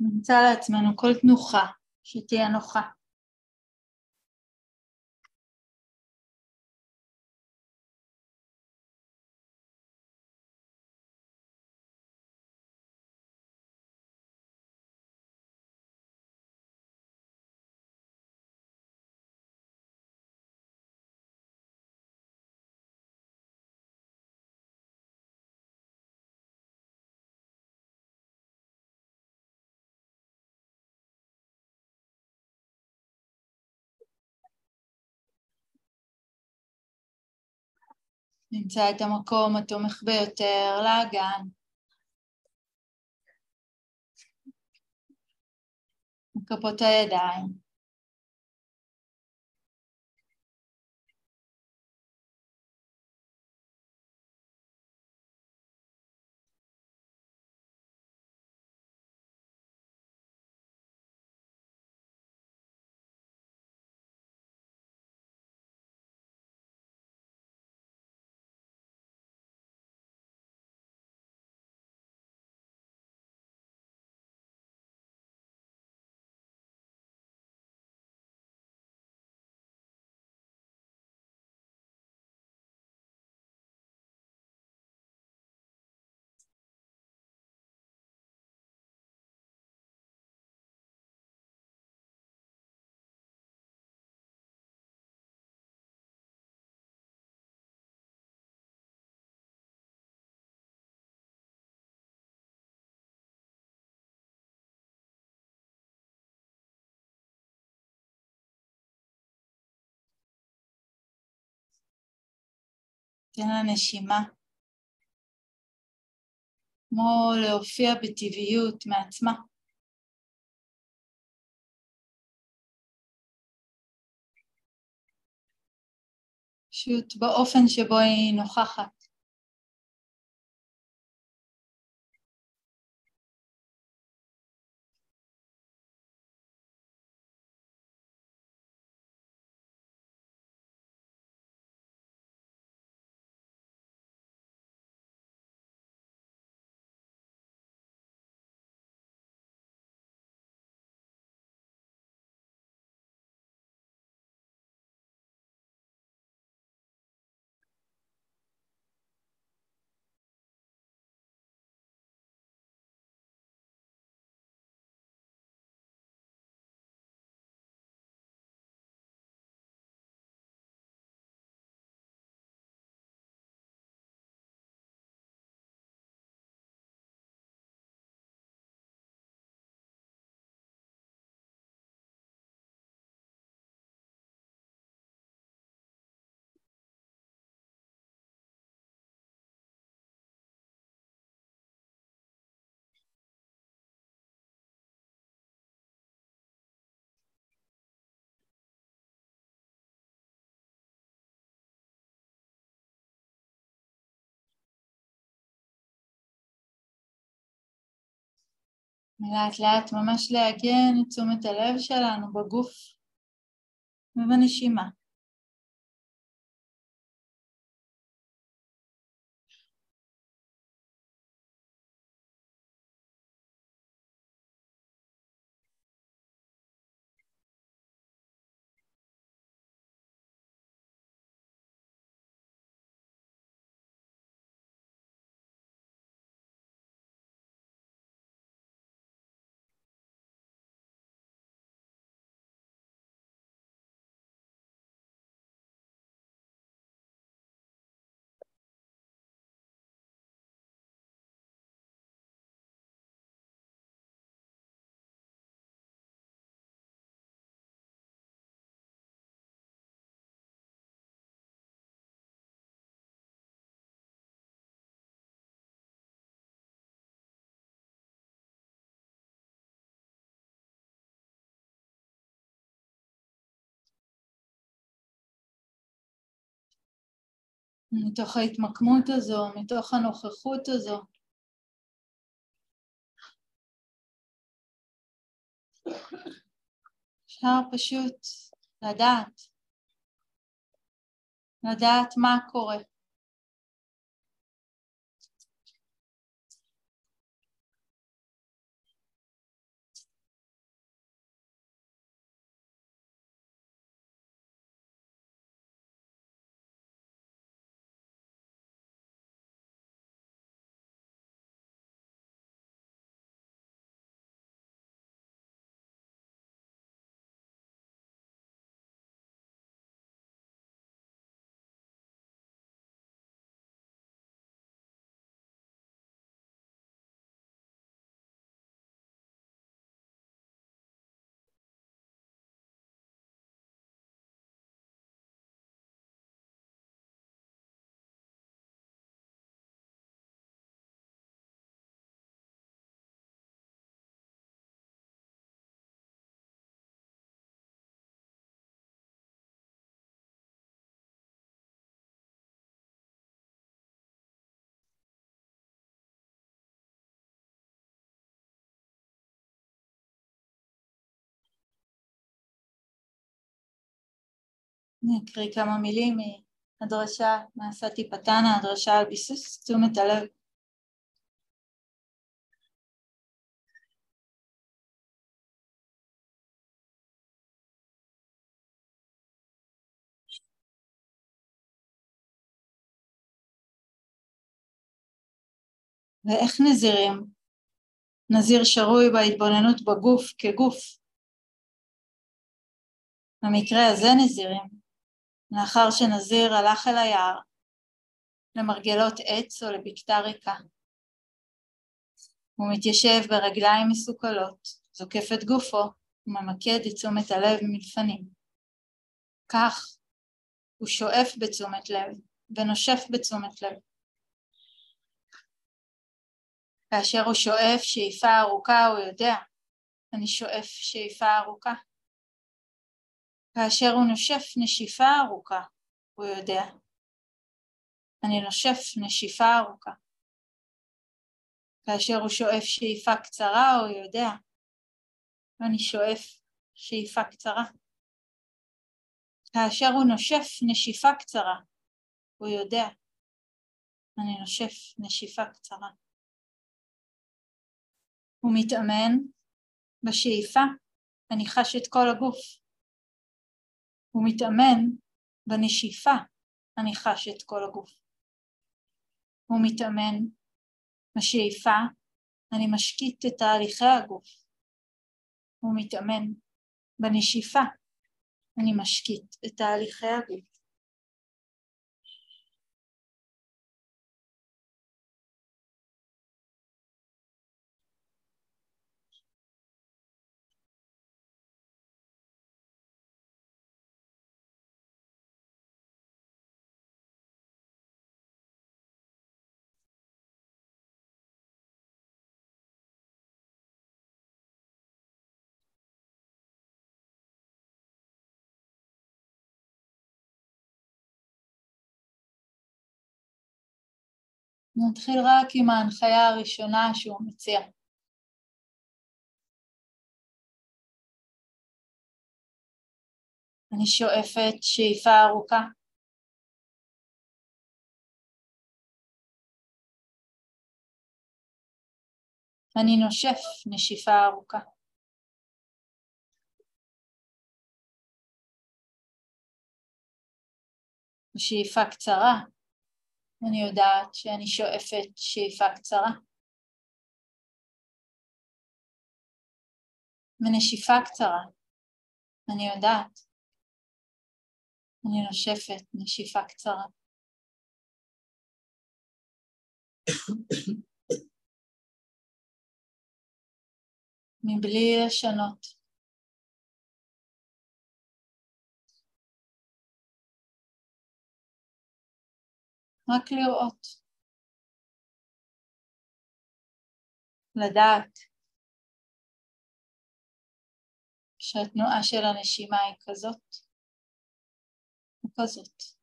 נמצא לעצמנו כל תנוחה שתהיה נוחה. נמצא את המקום התומך ביותר לאגן. כפות הידיים. תן לה נשימה. כמו להופיע בטבעיות מעצמה. פשוט באופן שבו היא נוכחת. לאט לאט ממש לעגן את תשומת הלב שלנו בגוף ובנשימה. מתוך ההתמקמות הזו, מתוך הנוכחות הזו. אפשר פשוט לדעת, לדעת מה קורה. אני אקריא כמה מילים מהדרשה מהסטיפתנה, הדרשה על ביסוס תשומת הלב. ואיך נזירים? נזיר שרוי בהתבוננות בגוף כגוף. במקרה הזה נזירים, לאחר שנזיר הלך אל היער, למרגלות עץ או לבקתה ריקה. הוא מתיישב ברגליים מסוכלות, זוקף את גופו וממקד את תשומת הלב מלפנים. כך הוא שואף בתשומת לב ונושף בתשומת לב. כאשר הוא שואף שאיפה ארוכה הוא יודע, אני שואף שאיפה ארוכה. כאשר הוא נושף נשיפה ארוכה, הוא יודע. אני נושף נשיפה ארוכה. כאשר הוא שואף שאיפה קצרה, הוא יודע. אני שואף שאיפה קצרה. כאשר הוא נושף נשיפה קצרה, הוא יודע. אני נושף נשיפה קצרה. הוא מתאמן בשאיפה, אני חש את כל הגוף. הוא מתאמן בנשיפה, אני חש את כל הגוף. הוא מתאמן בשאיפה, אני משקיט את תהליכי הגוף. הוא מתאמן בנשיפה, אני משקיט את תהליכי הגוף. נתחיל רק עם ההנחיה הראשונה שהוא מציע. אני שואפת שאיפה ארוכה. אני נושף נשיפה ארוכה. בשאיפה קצרה אני יודעת שאני שואפת שאיפה קצרה. מנשיפה קצרה, אני יודעת. אני נושפת נשיפה קצרה. מבלי לשנות. רק לראות. לדעת שהתנועה של הנשימה היא כזאת וכזאת.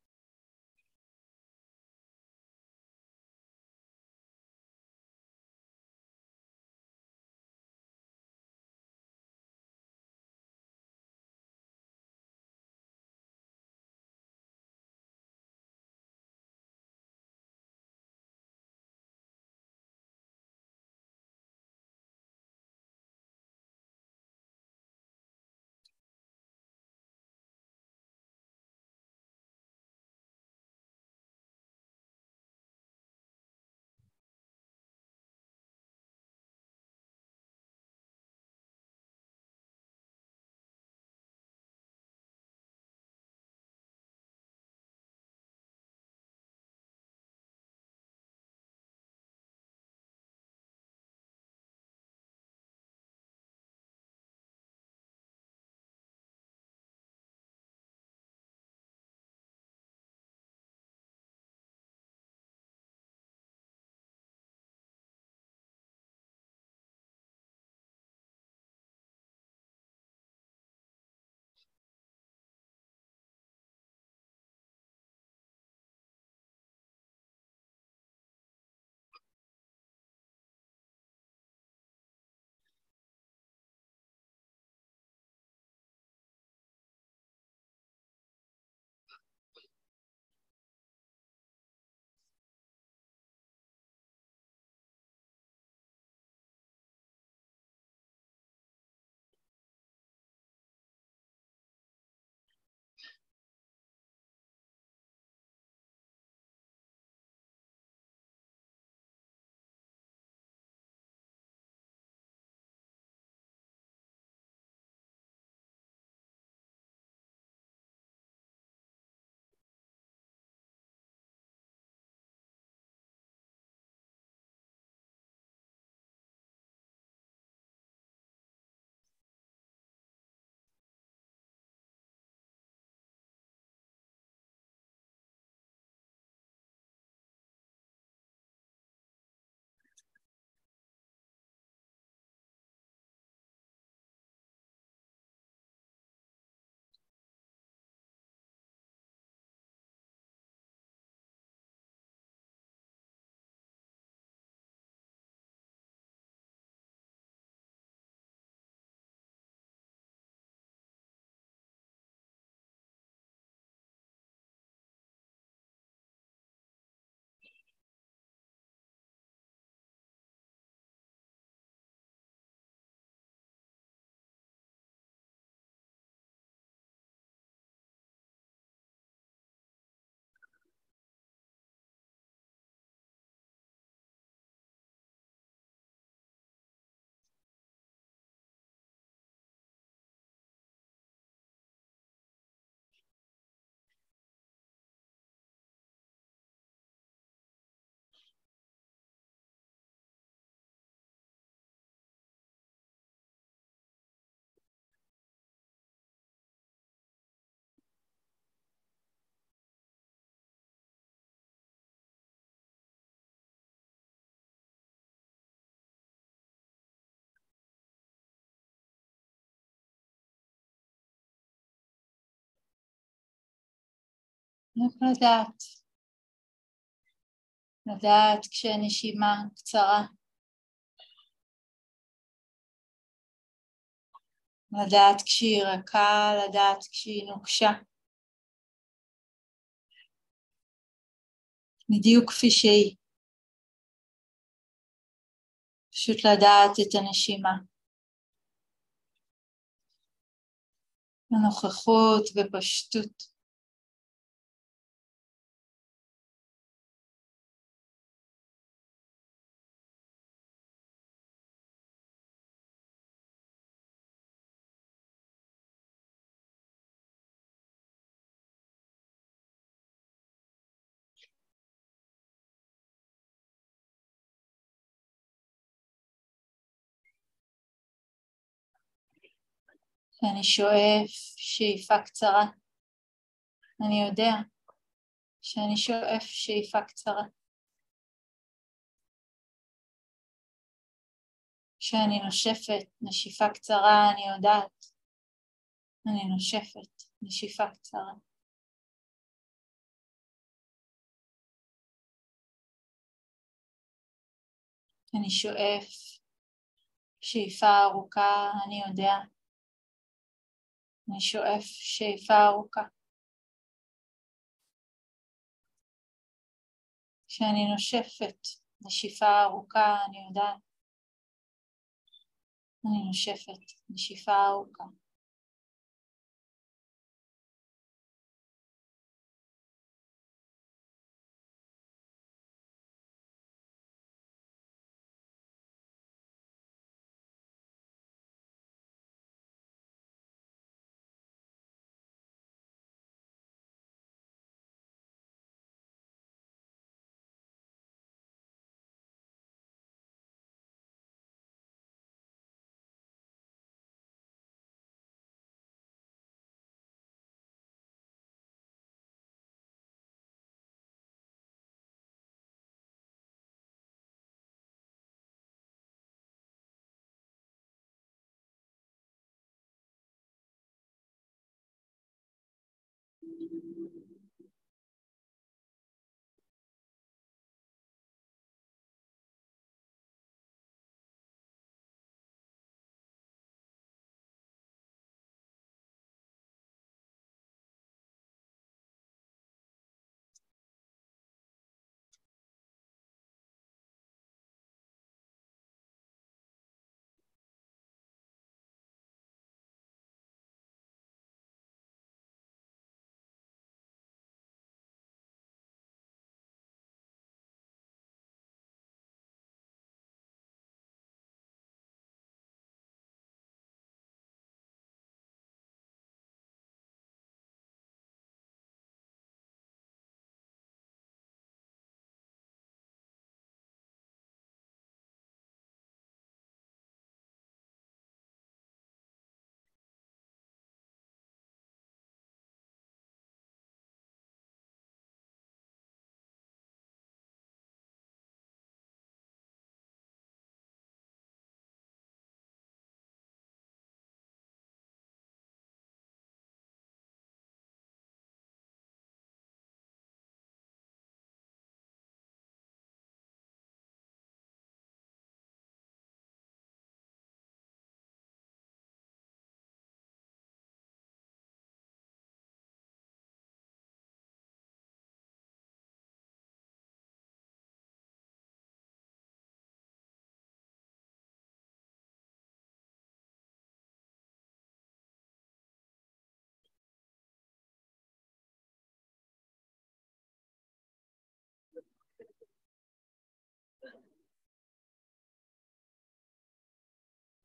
רק לדעת. לדעת כשהנשימה קצרה. לדעת כשהיא רכה, לדעת כשהיא נוקשה. בדיוק כפי שהיא. פשוט לדעת את הנשימה. הנוכחות ופשטות. שאני שואף שאיפה קצרה. אני יודע שאני שואף שאיפה קצרה. כשאני נושפת נשיפה קצרה, אני יודעת. אני נושפת נשיפה קצרה. אני שואף שאיפה ארוכה, אני יודע. אני שואף שאיפה ארוכה. כשאני נושפת נשיפה ארוכה, אני יודעת. אני נושפת נשיפה ארוכה.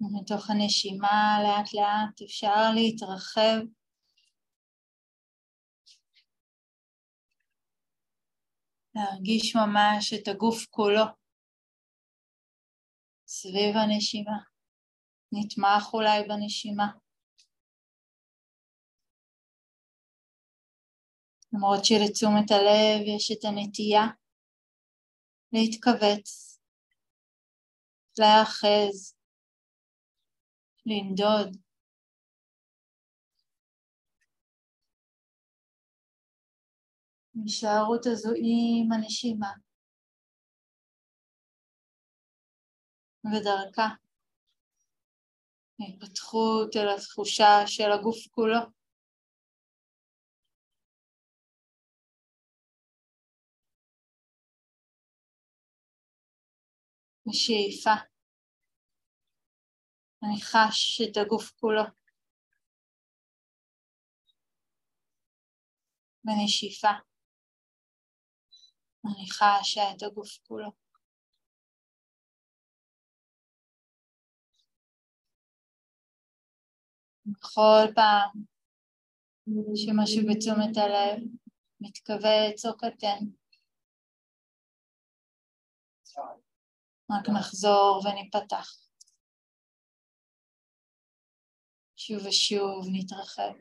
ומתוך הנשימה לאט לאט אפשר להתרחב. להרגיש ממש את הגוף כולו סביב הנשימה, נתמך אולי בנשימה. למרות שלתשומת הלב יש את הנטייה להתכווץ, להאחז, לנדוד. ההישארות הזו עם הנשימה. ודרכה התפתחות אל התחושה של הגוף כולו. בשאיפה אני חש את הגוף כולו. בנשיפה אני חשה את הגוף כולו. בכל פעם שמשהו בתשומת הלב מתכווץ או קטן. רק נחזור וניפתח. שוב ושוב נתרחב.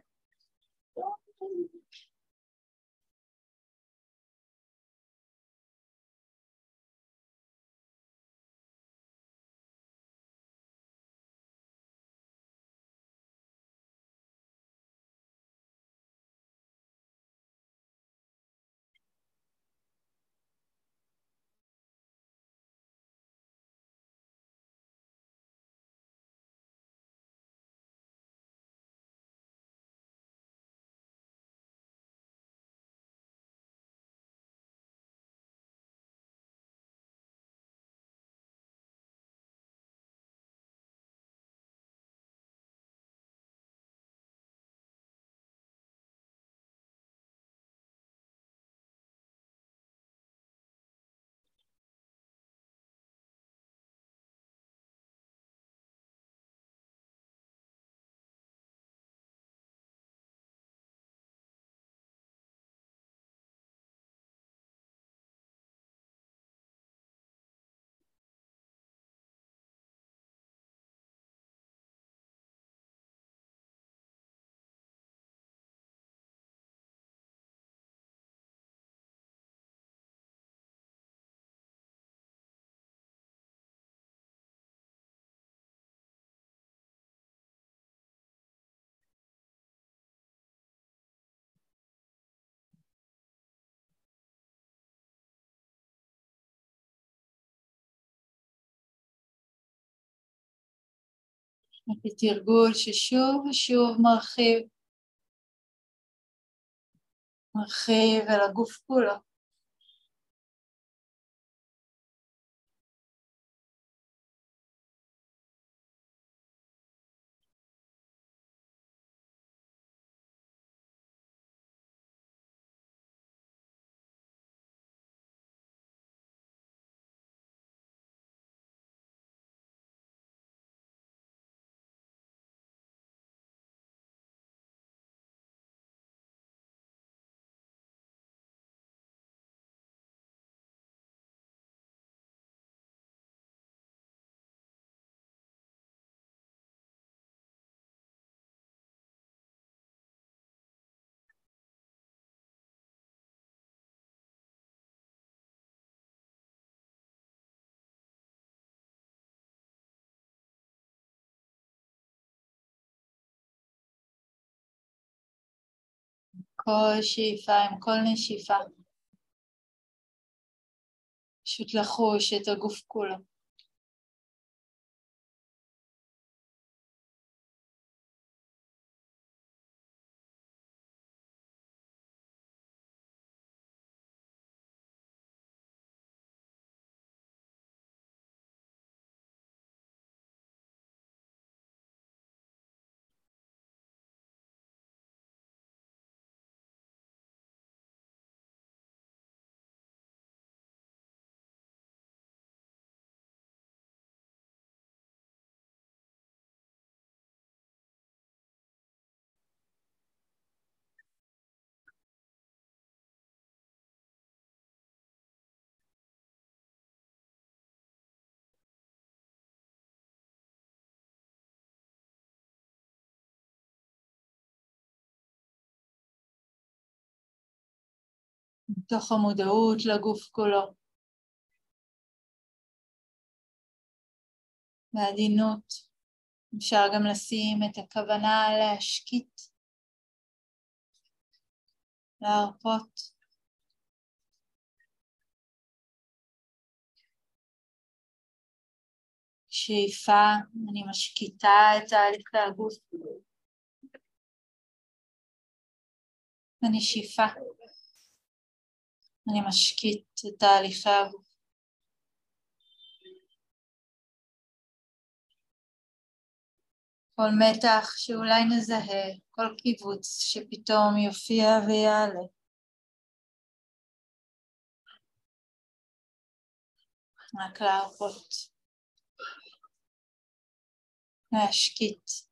תרגול ששוב ושוב מרחיב, מרחיב אל הגוף כולו. כל שאיפה עם כל נשיפה. פשוט לחוש את הגוף כולו. מתוך המודעות לגוף כולו. בעדינות אפשר גם לשים את הכוונה להשקיט, להרפות. שאיפה, אני משקיטה את תהליך הגוף. אני שאיפה. אני משקיט את תהליכי הגוף. כל מתח שאולי נזהה, כל קיבוץ שפתאום יופיע ויעלה. רק להרפות, להשקיט.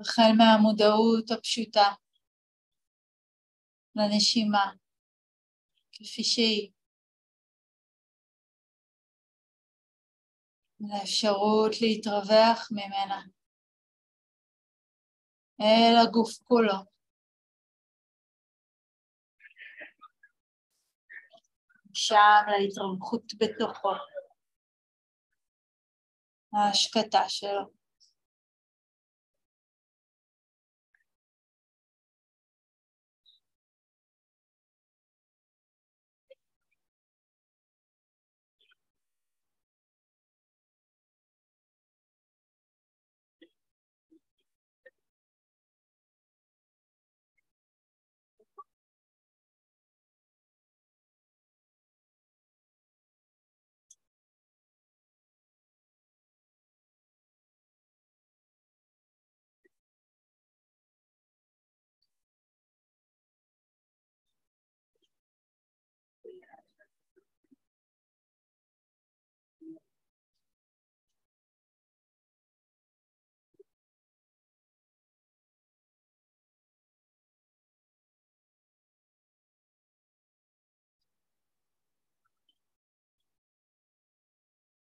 החל מהמודעות הפשוטה לנשימה כפי שהיא, לאפשרות להתרווח ממנה אל הגוף כולו. שם להתרווחות בתוכו, ההשקטה שלו.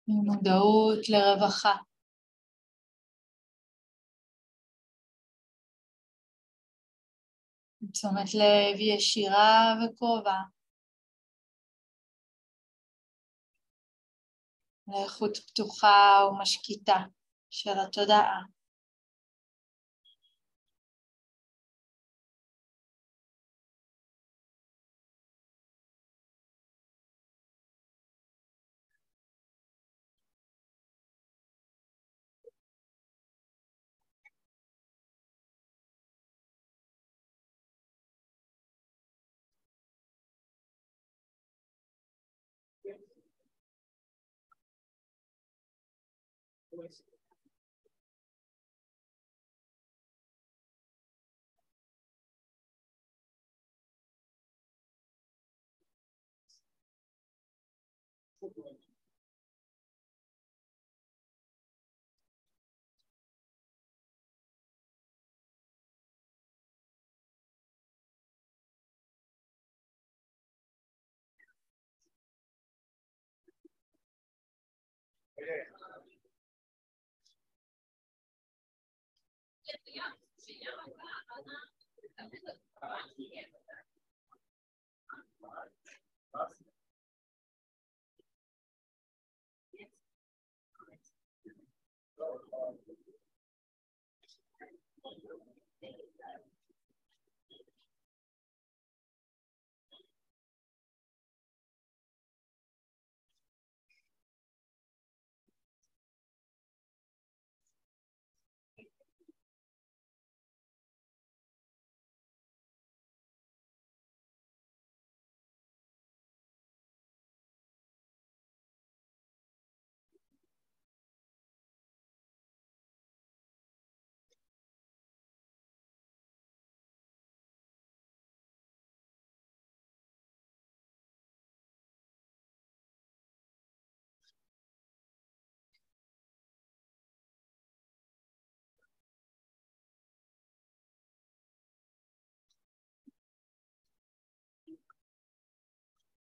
ממודעות לרווחה. תשומת לב ישירה וקרובה. לאיכות פתוחה ומשקיטה של התודעה. voice. Was?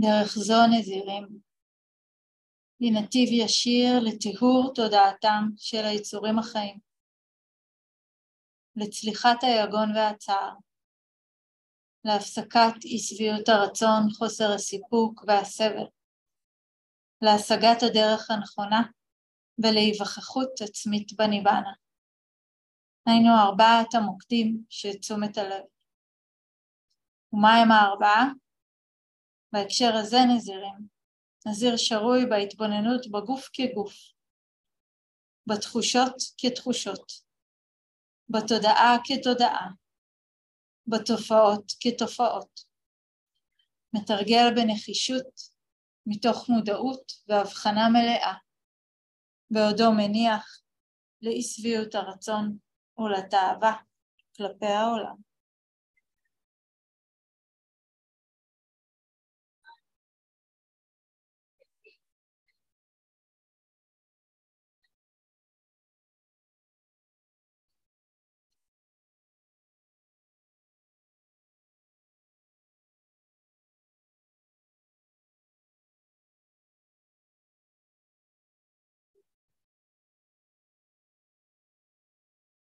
דרך זו נזירים. היא נתיב ישיר לטיהור תודעתם של היצורים החיים, לצליחת היגון והצער, להפסקת אי שביעות הרצון, חוסר הסיפוק והסבל, להשגת הדרך הנכונה ולהיווכחות עצמית בניבנה. היינו ארבעת המוקדים של תשומת הלב. ומה הם הארבעה? בהקשר הזה נזירים. נזיר שרוי בהתבוננות בגוף כגוף, בתחושות כתחושות, בתודעה כתודעה, בתופעות כתופעות. מתרגל בנחישות, מתוך מודעות והבחנה מלאה, בעודו מניח לאי שביעות הרצון ולתאווה כלפי העולם.